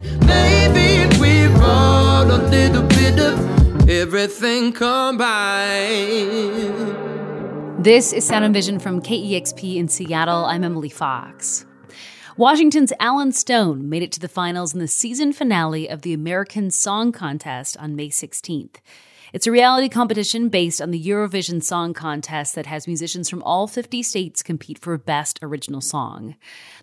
Maybe we a little bit of everything combined. This is Sound and Vision from KEXP in Seattle. I'm Emily Fox. Washington's Allen Stone made it to the finals in the season finale of the American Song Contest on May 16th. It's a reality competition based on the Eurovision Song Contest that has musicians from all 50 states compete for Best Original Song.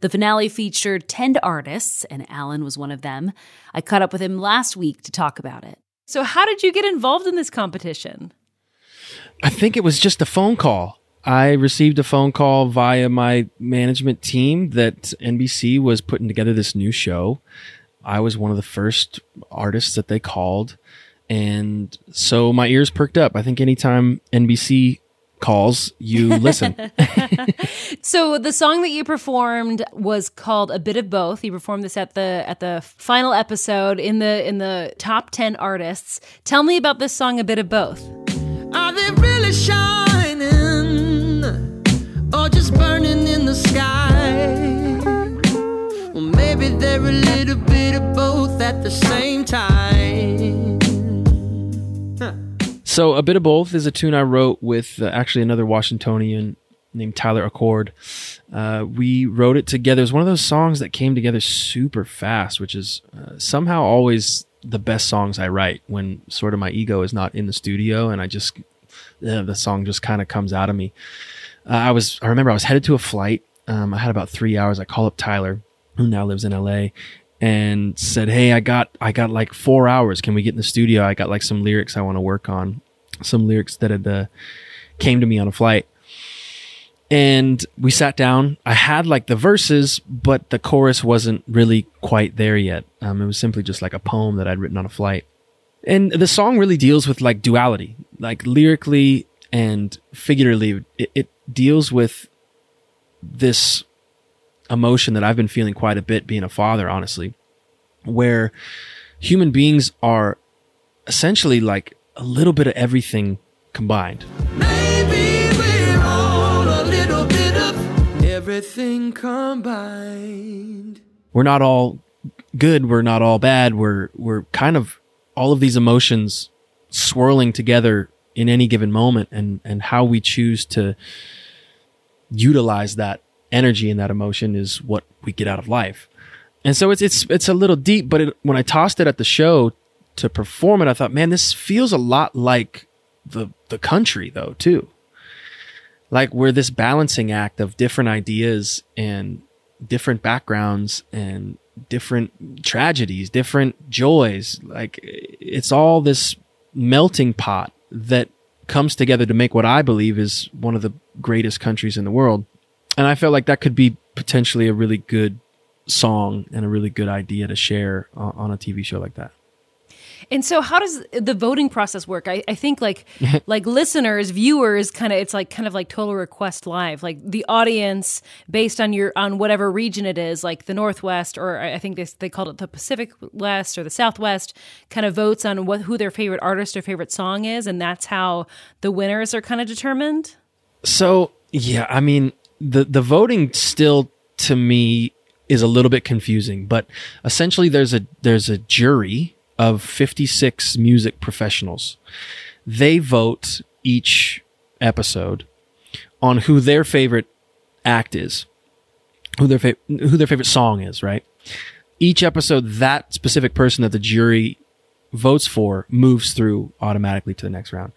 The finale featured 10 artists, and Allen was one of them. I caught up with him last week to talk about it. So, how did you get involved in this competition? I think it was just a phone call. I received a phone call via my management team that NBC was putting together this new show. I was one of the first artists that they called. And so my ears perked up. I think anytime NBC calls, you listen. so the song that you performed was called "A Bit of Both." You performed this at the at the final episode in the in the top ten artists. Tell me about this song, "A Bit of Both." Are they really shining or just burning in the sky? Well, maybe they're a little bit of both at the same time. So, A Bit of Both is a tune I wrote with uh, actually another Washingtonian named Tyler Acord. Uh, we wrote it together. It's one of those songs that came together super fast, which is uh, somehow always the best songs I write when sort of my ego is not in the studio and I just, uh, the song just kind of comes out of me. Uh, I was, I remember I was headed to a flight. Um, I had about three hours. I call up Tyler, who now lives in LA, and said, "Hey, I got I got like four hours. Can we get in the studio? I got like some lyrics I want to work on, some lyrics that had uh, came to me on a flight." And we sat down. I had like the verses, but the chorus wasn't really quite there yet. Um, it was simply just like a poem that I'd written on a flight. And the song really deals with like duality, like lyrically and figuratively. It, it deals with this emotion that I've been feeling quite a bit being a father, honestly, where human beings are essentially like a little bit of everything combined. Maybe we're all a little bit of everything combined. We're not all good, we're not all bad, we're we're kind of all of these emotions swirling together in any given moment and and how we choose to utilize that energy and that emotion is what we get out of life. And so it's it's it's a little deep, but it, when I tossed it at the show to perform it, I thought, man, this feels a lot like the the country though too. Like we're this balancing act of different ideas and different backgrounds and different tragedies, different joys. Like it's all this melting pot that comes together to make what I believe is one of the greatest countries in the world and I felt like that could be potentially a really good song and a really good idea to share on, on a TV show like that. And so, how does the voting process work? I, I think like like listeners, viewers, kind of it's like kind of like Total Request Live. Like the audience, based on your on whatever region it is, like the Northwest, or I think they they called it the Pacific West or the Southwest, kind of votes on what who their favorite artist or favorite song is, and that's how the winners are kind of determined. So yeah, I mean, the the voting still to me is a little bit confusing, but essentially there's a there's a jury of 56 music professionals. They vote each episode on who their favorite act is, who their fa- who their favorite song is, right? Each episode that specific person that the jury votes for moves through automatically to the next round.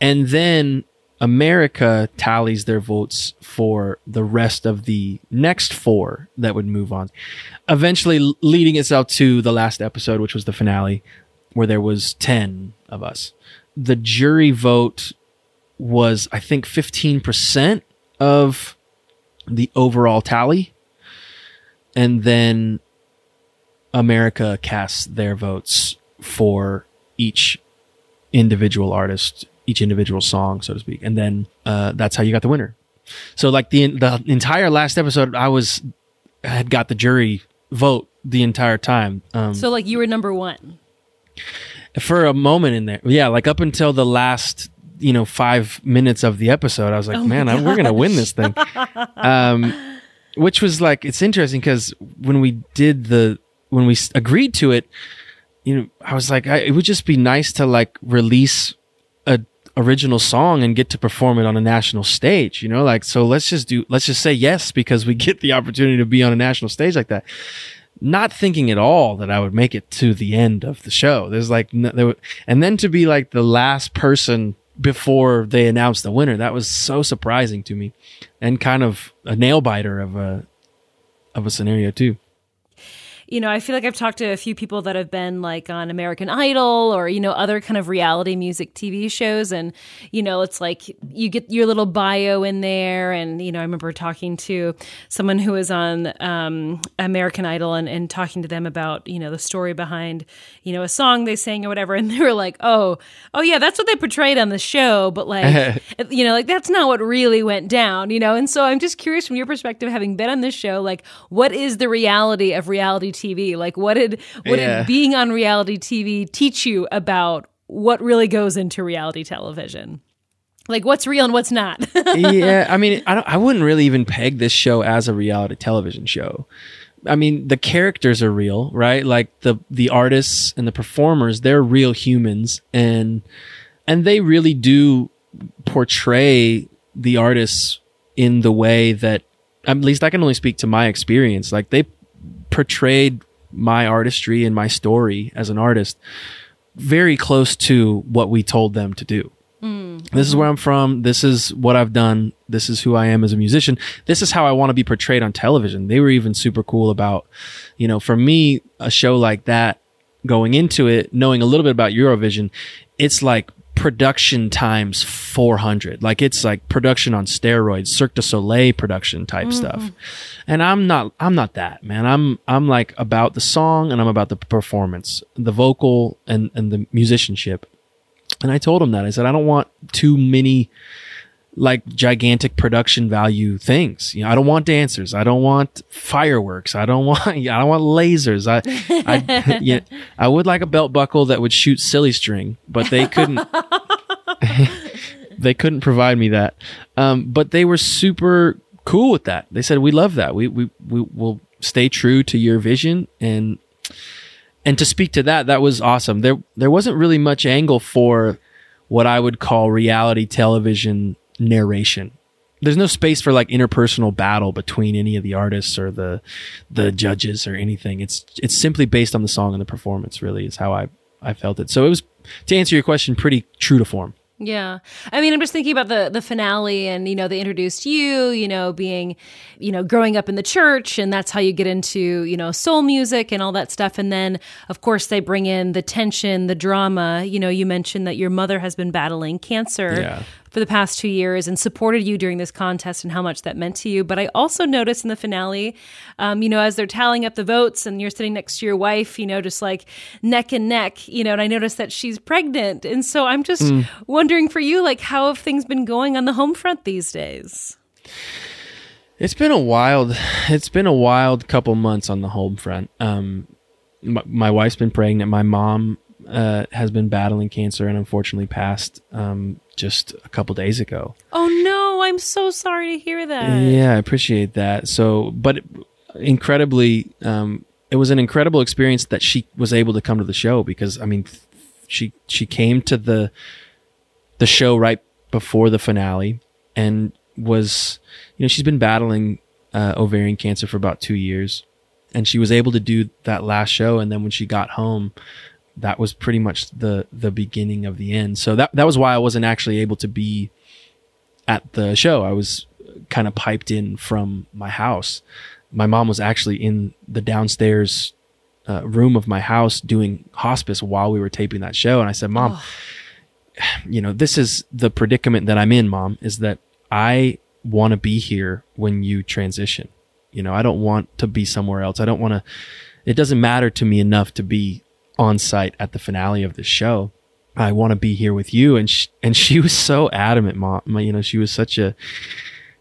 And then America tallies their votes for the rest of the next four that would move on. Eventually leading us out to the last episode, which was the finale, where there was 10 of us. The jury vote was, I think, 15% of the overall tally. And then America casts their votes for each individual artist each individual song, so to speak, and then uh, that's how you got the winner. So like the the entire last episode, I was had got the jury vote the entire time. Um, so like you were number one for a moment in there, yeah. Like up until the last you know five minutes of the episode, I was like, oh man, I, we're gonna win this thing. um, which was like it's interesting because when we did the when we agreed to it, you know, I was like, I, it would just be nice to like release a original song and get to perform it on a national stage, you know, like, so let's just do, let's just say yes because we get the opportunity to be on a national stage like that. Not thinking at all that I would make it to the end of the show. There's like, no, there, w- and then to be like the last person before they announced the winner, that was so surprising to me and kind of a nail biter of a, of a scenario too. You know, I feel like I've talked to a few people that have been like on American Idol or, you know, other kind of reality music TV shows. And, you know, it's like you get your little bio in there. And, you know, I remember talking to someone who was on um, American Idol and, and talking to them about, you know, the story behind, you know, a song they sang or whatever. And they were like, oh, oh, yeah, that's what they portrayed on the show. But like, you know, like that's not what really went down, you know? And so I'm just curious from your perspective, having been on this show, like, what is the reality of reality TV? Like, what did what Yeah. did being on reality TV teach you about what really goes into reality television? Like, what's real and what's not? yeah, I mean, I don't, I wouldn't really even peg this show as a reality television show. I mean, the characters are real, right? Like the the artists and the performers, they're real humans, and and they really do portray the artists in the way that, at least, I can only speak to my experience. Like they portrayed my artistry and my story as an artist very close to what we told them to do. Mm. This is where I'm from. This is what I've done. This is who I am as a musician. This is how I want to be portrayed on television. They were even super cool about, you know, for me, a show like that, going into it, knowing a little bit about Eurovision, it's like production times 400. Like it's like production on steroids, Cirque du Soleil production type mm-hmm. stuff. And I'm not, I'm not that, man. I'm, I'm like about the song and I'm about the performance, the vocal and, and the musicianship. And I told him that. I said, I don't want too many like gigantic production value things. You know, I don't want dancers. I don't want fireworks. I don't want I don't want lasers. I I yeah, I would like a belt buckle that would shoot silly string, but they couldn't they couldn't provide me that. Um, but they were super cool with that. They said we love that. We we we will stay true to your vision and and to speak to that, that was awesome. There there wasn't really much angle for what I would call reality television narration. There's no space for like interpersonal battle between any of the artists or the the judges or anything. It's it's simply based on the song and the performance. Really, is how I I felt it. So it was to answer your question, pretty true to form. Yeah. I mean, I'm just thinking about the the finale and you know, they introduced you, you know, being, you know, growing up in the church and that's how you get into, you know, soul music and all that stuff and then of course they bring in the tension, the drama. You know, you mentioned that your mother has been battling cancer Yeah. For the past 2 years and supported you during this contest and how much that meant to you. But I also noticed in the finale, um, you know, as they're tallying up the votes and you're sitting next to your wife, you know, just like neck and neck, you know, and I noticed that she's pregnant. And so I'm just wondering for you, like, how have things been going on the home front these days? It's been a wild, it's been a wild couple months on the home front. Um, my, my wife's been pregnant. My mom uh, has been battling cancer and unfortunately passed um, just a couple days ago. Oh no, I'm so sorry to hear that. Yeah, I appreciate that. So, but incredibly, um, it was an incredible experience that she was able to come to the show because I mean, she she came to the the show right before the finale and was you know she's been battling uh, ovarian cancer for about two years and she was able to do that last show and then when she got home that was pretty much the the beginning of the end so that that was why i wasn't actually able to be at the show i was kind of piped in from my house my mom was actually in the downstairs uh, room of my house doing hospice while we were taping that show and i said mom you know, this is the predicament that I'm in, mom, is that I want to be here when you transition. You know, I don't want to be somewhere else. I don't want to, it doesn't matter to me enough to be on site at the finale of the show. I want to be here with you. And, sh- and she was so adamant, mom. You know, she was such a,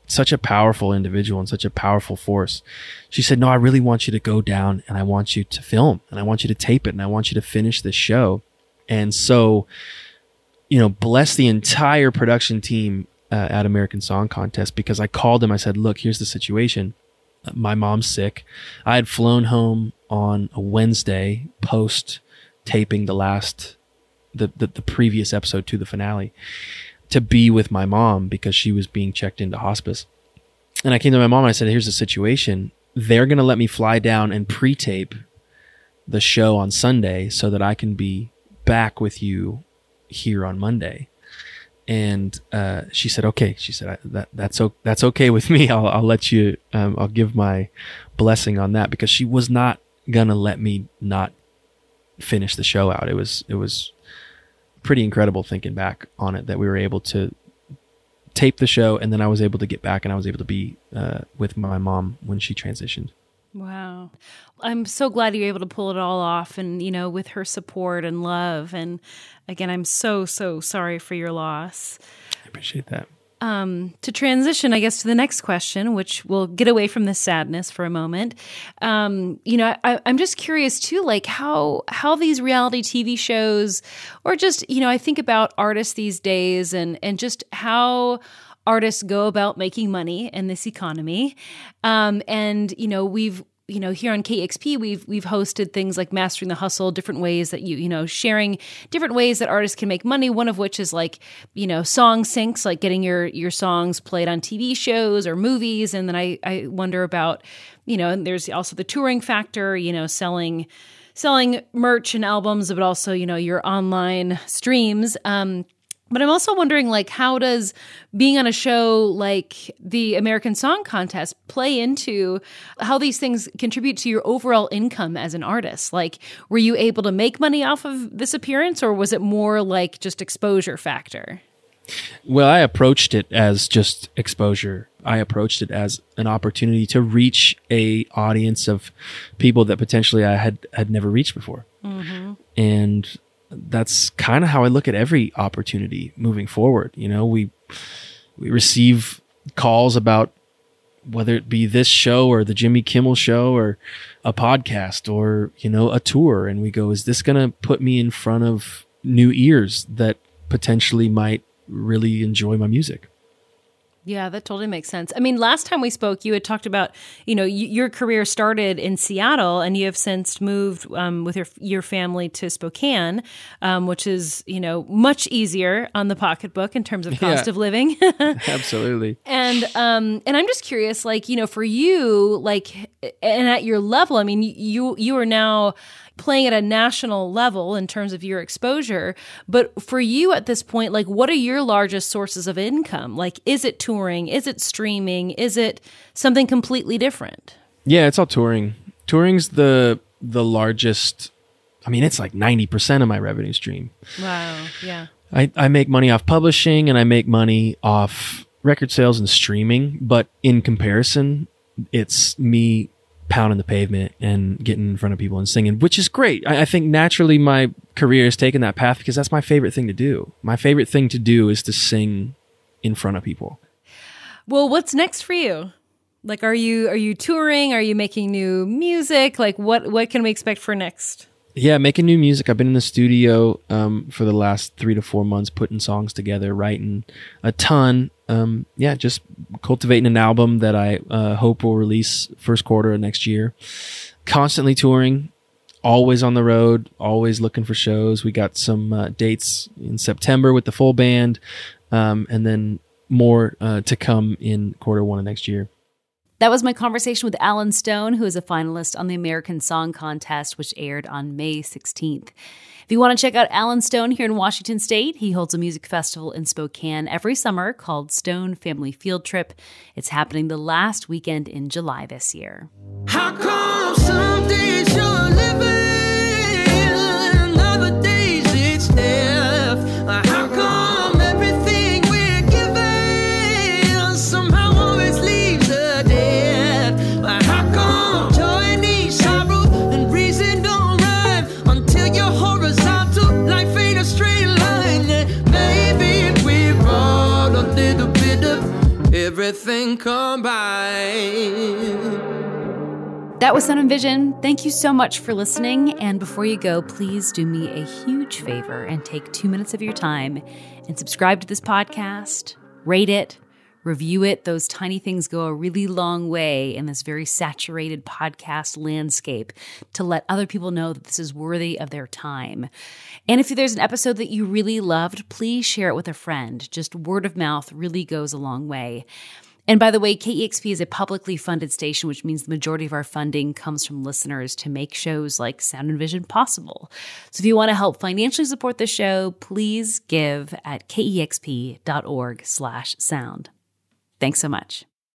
such a powerful individual and such a powerful force. She said, No, I really want you to go down and I want you to film and I want you to tape it and I want you to finish this show. And so, you know, bless the entire production team uh, at American Song Contest because I called them. I said, "Look, here's the situation. My mom's sick. I had flown home on a Wednesday post taping the last the, the the previous episode to the finale to be with my mom because she was being checked into hospice. And I came to my mom and I said, "Here's the situation. They're going to let me fly down and pre-tape the show on Sunday so that I can be back with you here on Monday." And uh, she said, "Okay." She said, "That that's o- that's okay with me. I'll I'll let you. Um, I'll give my blessing on that because she was not gonna let me not finish the show out. It was it was pretty incredible thinking back on it that we were able to tape the show and then I was able to get back and I was able to be uh, with my mom when she transitioned. Wow. I'm so glad you're able to pull it all off and, you know, with her support and love. And again, I'm so, so sorry for your loss. I appreciate that. Um, to transition, I guess, to the next question, which will get away from the sadness for a moment. Um, you know, I, I'm just curious too, like how how these reality TV shows, or just you know, I think about artists these days, and and just how artists go about making money in this economy. Um, and you know, we've you know here on KEXP we've we've hosted things like mastering the hustle different ways that you you know sharing different ways that artists can make money one of which is like you know song syncs like getting your your songs played on TV shows or movies. And then I I wonder about you know and there's also the touring factor you know selling selling merch and albums but also you know your online streams. Um but I'm also wondering, like, how does being on a show like the American Song Contest play into how these things contribute to your overall income as an artist? Like, were you able to make money off of this appearance, or was it more like just exposure factor? Well, I approached it as just exposure. I approached it as an opportunity to reach a audience of people that potentially I had had never reached before, mm-hmm. and that's kind of how I look at every opportunity moving forward. You know, we we receive calls about whether it be this show or the Jimmy Kimmel show or a podcast or you know a tour and we go is this going to put me in front of new ears that potentially might really enjoy my music. Yeah, that totally makes sense. I mean, last time we spoke, you had talked about, you know, y- your career started in Seattle, and you have since moved um, with your your family to Spokane, um, which is, you know, much easier on the pocketbook in terms of cost Yeah. of living. Absolutely. and um, and I'm just curious, like, you know, for you, like, and at your level, I mean, you you are now playing at a national level in terms of your exposure but for you at this point like what are your largest sources of income? Like is it touring? Is it streaming? Is it something completely different? Yeah, it's all touring. Touring's the the largest I mean, it's like 90% of my revenue stream. wow yeah. I, I make money off publishing and I make money off record sales and streaming, but in comparison, it's me pounding the pavement and getting in front of people and singing, which is great. I, I think naturally my career has taken that path because that's my favorite thing to do. My favorite thing to do is to sing in front of people. well what's next for you like are you are you touring are you making new music like what what can we expect for next Yeah, making new music. I've been in the studio um, for the last three to four months, putting songs together, writing a ton. Um, yeah, just cultivating an album that I uh, hope will release first quarter of next year. Constantly touring, always on the road, always looking for shows. We got some uh, dates in September with the full band, um, and then more uh, to come in quarter one of next year. That was my conversation with Allen Stone, who is a finalist on the American Song Contest, which aired on May 16th. If you want to check out Allen Stone here in Washington State, he holds a music festival in Spokane every summer called Stone Family Field Trip. It's happening the last weekend in July this year. That was Sound and Vision. Thank you so much for listening. And before you go, please do me a huge favor and take two minutes of your time and subscribe to this podcast, rate it, review it. Those tiny things go a really long way in this very saturated podcast landscape to let other people know that this is worthy of their time. And if there's an episode that you really loved, please share it with a friend. Just word of mouth really goes a long way. And by the way, KEXP is a publicly funded station, which means the majority of our funding comes from listeners to make shows like Sound and Vision possible. So if you want to help financially support the show, please give at kexp.org slash sound. Thanks so much.